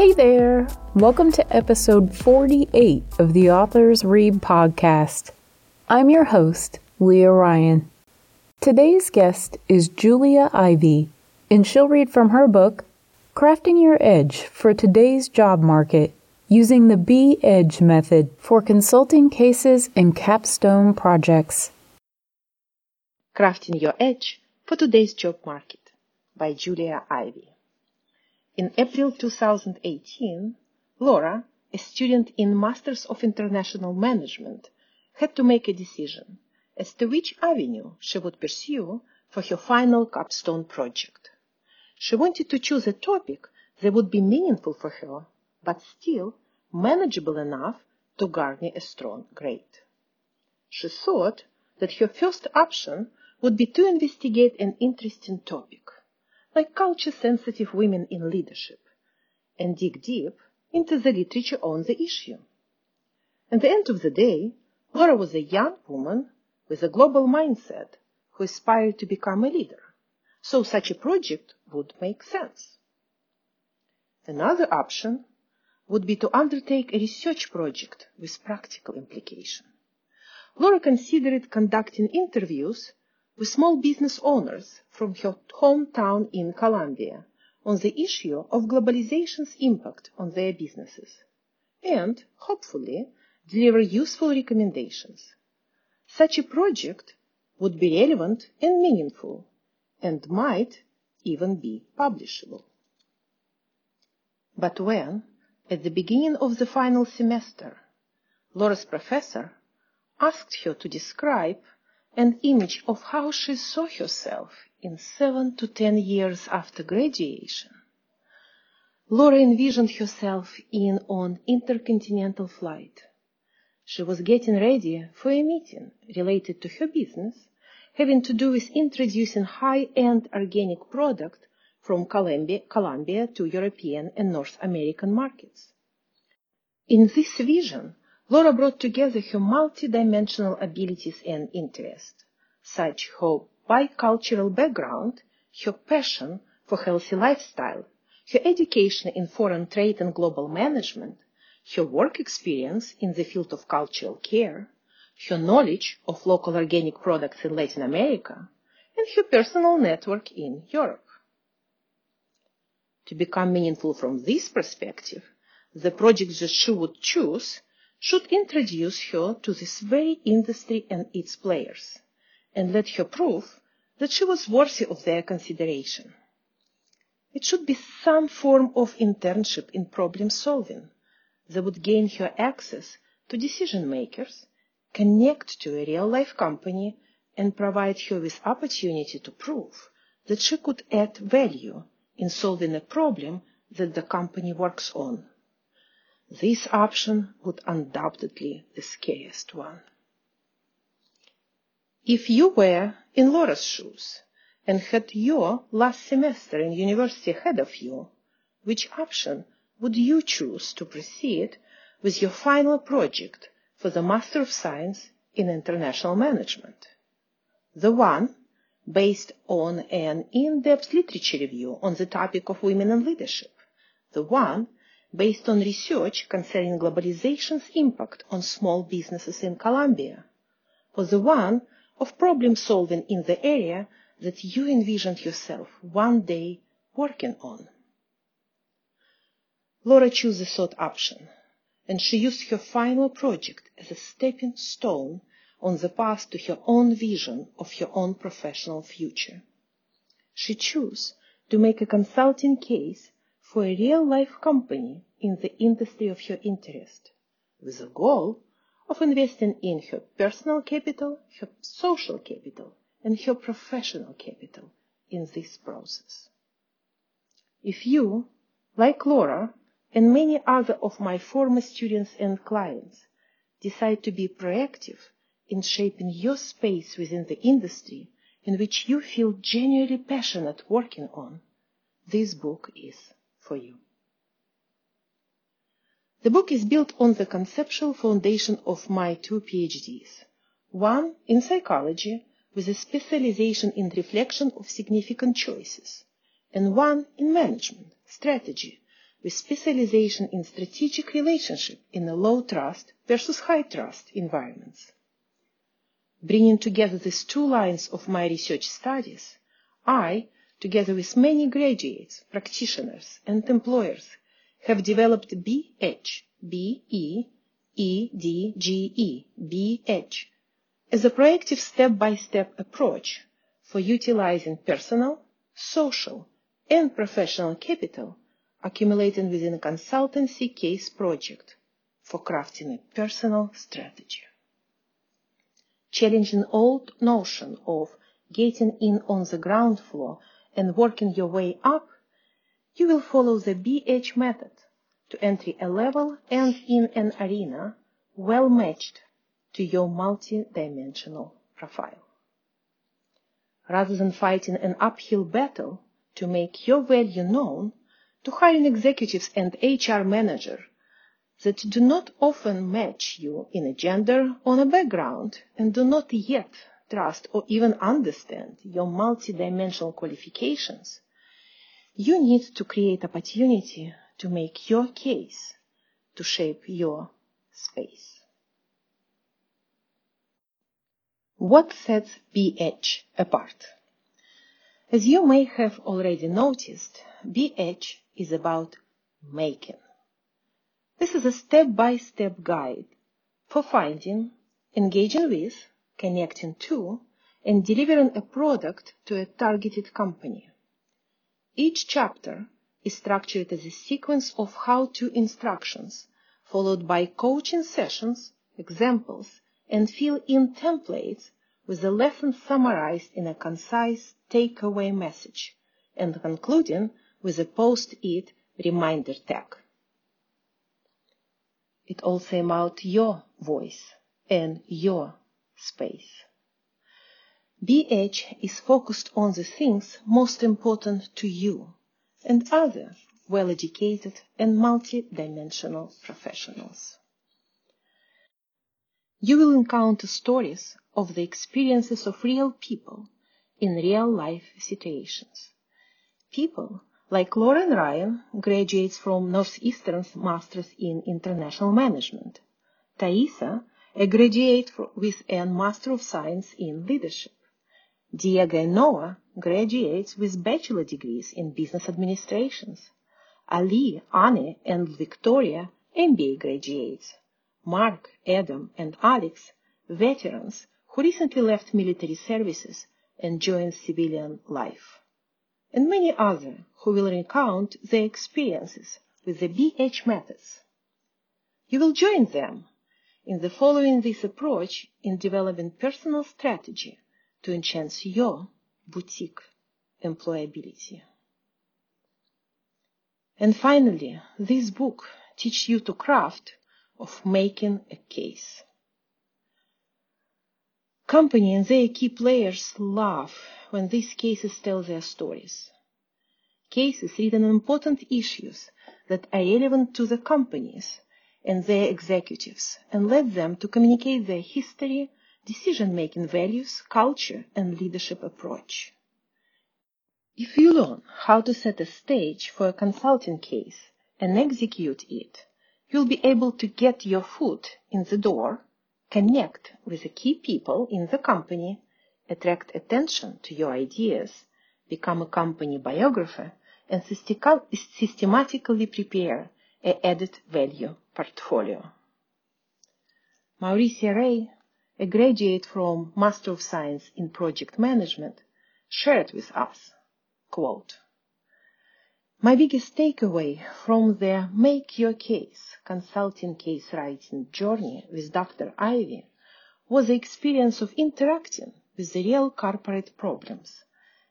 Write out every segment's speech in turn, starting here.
Hey there! Welcome to episode 48 of the Authors Read podcast. I'm your host, Leah Ryan. Today's guest is Julia Ivy, and she'll read from her book, Crafting Your Edge for Today's Job Market using the B Edge method for consulting cases and capstone projects. Crafting Your Edge for Today's Job Market by Julia Ivy. In April 2018, Laura, a student in Masters of International Management, had to make a decision as to which avenue she would pursue for her final capstone project. She wanted to choose a topic that would be meaningful for her, but still manageable enough to garner a strong grade. She thought that her first option would be to investigate an interesting topic like culture-sensitive women in leadership, and dig deep into the literature on the issue. At the end of the day, Laura was a young woman with a global mindset who aspired to become a leader, so such a project would make sense. Another option would be to undertake a research project with practical implication. Laura considered conducting interviews with small business owners from her hometown in Colombia on the issue of globalization's impact on their businesses and, hopefully, deliver useful recommendations. Such a project would be relevant and meaningful and might even be publishable. But when, at the beginning of the final semester, Laura's professor asked her to describe an image of how she saw herself in seven to ten years after graduation. Laura envisioned herself in an intercontinental flight. She was getting ready for a meeting related to her business, having to do with introducing high-end organic product from Colombia, Colombia to European and North American markets. In this vision, Laura brought together her multi-dimensional abilities and interests, such as her bicultural background, her passion for healthy lifestyle, her education in foreign trade and global management, her work experience in the field of cultural care, her knowledge of local organic products in Latin America, and her personal network in Europe. To become meaningful from this perspective, the projects that she would choose should introduce her to this very industry and its players, and let her prove that she was worthy of their consideration. It should be some form of internship in problem solving that would gain her access to decision makers, connect to a real life company, and provide her with opportunity to prove that she could add value in solving a problem that the company works on. This option would undoubtedly the scariest one. If you were in Laura's shoes and had your last semester in university ahead of you, which option would you choose to proceed with your final project for the Master of Science in International Management? The one based on an in-depth literature review on the topic of women in leadership. The one based on research concerning globalization's impact on small businesses in Colombia, or the one of problem solving in the area that you envisioned yourself one day working on. Laura chose the third option, and she used her final project as a stepping stone on the path to her own vision of her own professional future. She chose to make a consulting case for a real life company in the industry of her interest, with the goal of investing in her personal capital, her social capital, and her professional capital in this process. If you, like Laura and many other of my former students and clients, decide to be proactive in shaping your space within the industry in which you feel genuinely passionate working on, this book is for you. The book is built on the conceptual foundation of my two PhDs. One in psychology with a specialization in reflection of significant choices, and one in management, strategy, with specialization in strategic relationship in a low trust versus high trust environments. Bringing together these two lines of my research studies, I, together with many graduates, practitioners, and employers, have developed BEdge, B-E, E-D-G-E, BEdge, as a proactive step-by-step approach for utilizing personal, social, and professional capital accumulated within a consultancy case project for crafting a personal strategy. Challenging old notion of getting in on the ground floor and working your way up, you will follow the BEdge method to enter a level and in an arena well matched to your multi-dimensional profile. Rather than fighting an uphill battle to make your value known to hiring executives and HR manager that do not often match you in a gender or a background and do not yet trust or even understand your multidimensional qualifications, you need to create opportunity to make your case to shape your space. What sets BEdge apart? As you may have already noticed, BEdge is about making. This is a step-by-step guide for finding, engaging with, connecting to, and delivering a product to a targeted company. Each chapter is structured as a sequence of how-to instructions, followed by coaching sessions, examples, and fill-in templates with the lesson summarized in a concise takeaway message, and concluding with a post-it reminder tag. It all came out your voice and your space. BEdge is focused on the things most important to you and other well-educated and multi-dimensional professionals. You will encounter stories of the experiences of real people in real life situations. People like Lauren Ryan graduates from Northeastern's Masters in International Management. Thaisa, a graduate with a Master of Science in Leadership. Diego Noah graduates with bachelor degrees in business administrations. Ali, Anne, and Victoria, MBA graduates. Mark, Adam, and Alex, veterans who recently left military services and joined civilian life. And many others who will recount their experiences with the BEdge methods. You will join them in the following this approach in developing personal strategy to enhance your boutique employability. And finally, this book teaches you to craft of making a case. Company and their key players love when these cases tell their stories. Cases read on important issues that are relevant to the companies and their executives and led them to communicate their history, decision-making values, culture, and leadership approach. If you learn how to set a stage for a consulting case and execute it, you'll be able to get your foot in the door, connect with the key people in the company, attract attention to your ideas, become a company biographer, and systematically prepare a added value portfolio. Mauricia Ray a graduate from Master of Science in Project Management, shared with us, quote, My biggest takeaway from the Make Your Case consulting case writing journey with Dr. Ivy was the experience of interacting with the real corporate problems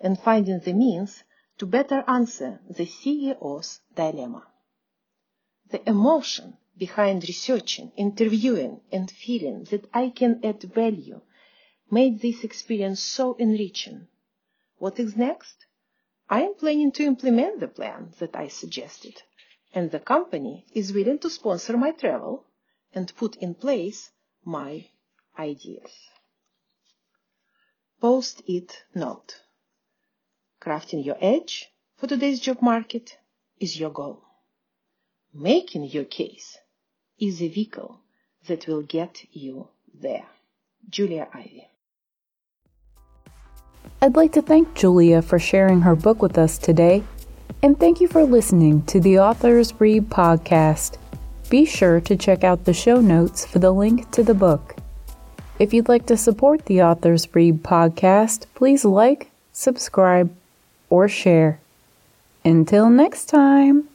and finding the means to better answer the CEO's dilemma. The emotion behind researching, interviewing, and feeling that I can add value made this experience so enriching. What is next? I am planning to implement the plan that I suggested, and the company is willing to sponsor my travel and put in place my ideas. Post-it note. Crafting your edge for today's job market is your goal. Making your case is a vehicle that will get you there. Julia Ivy. I'd like to thank Julia for sharing her book with us today, and thank you for listening to the Authors Read podcast. Be sure to check out the show notes for the link to the book. If you'd like to support the Authors Read podcast, please like, subscribe, or share. Until next time.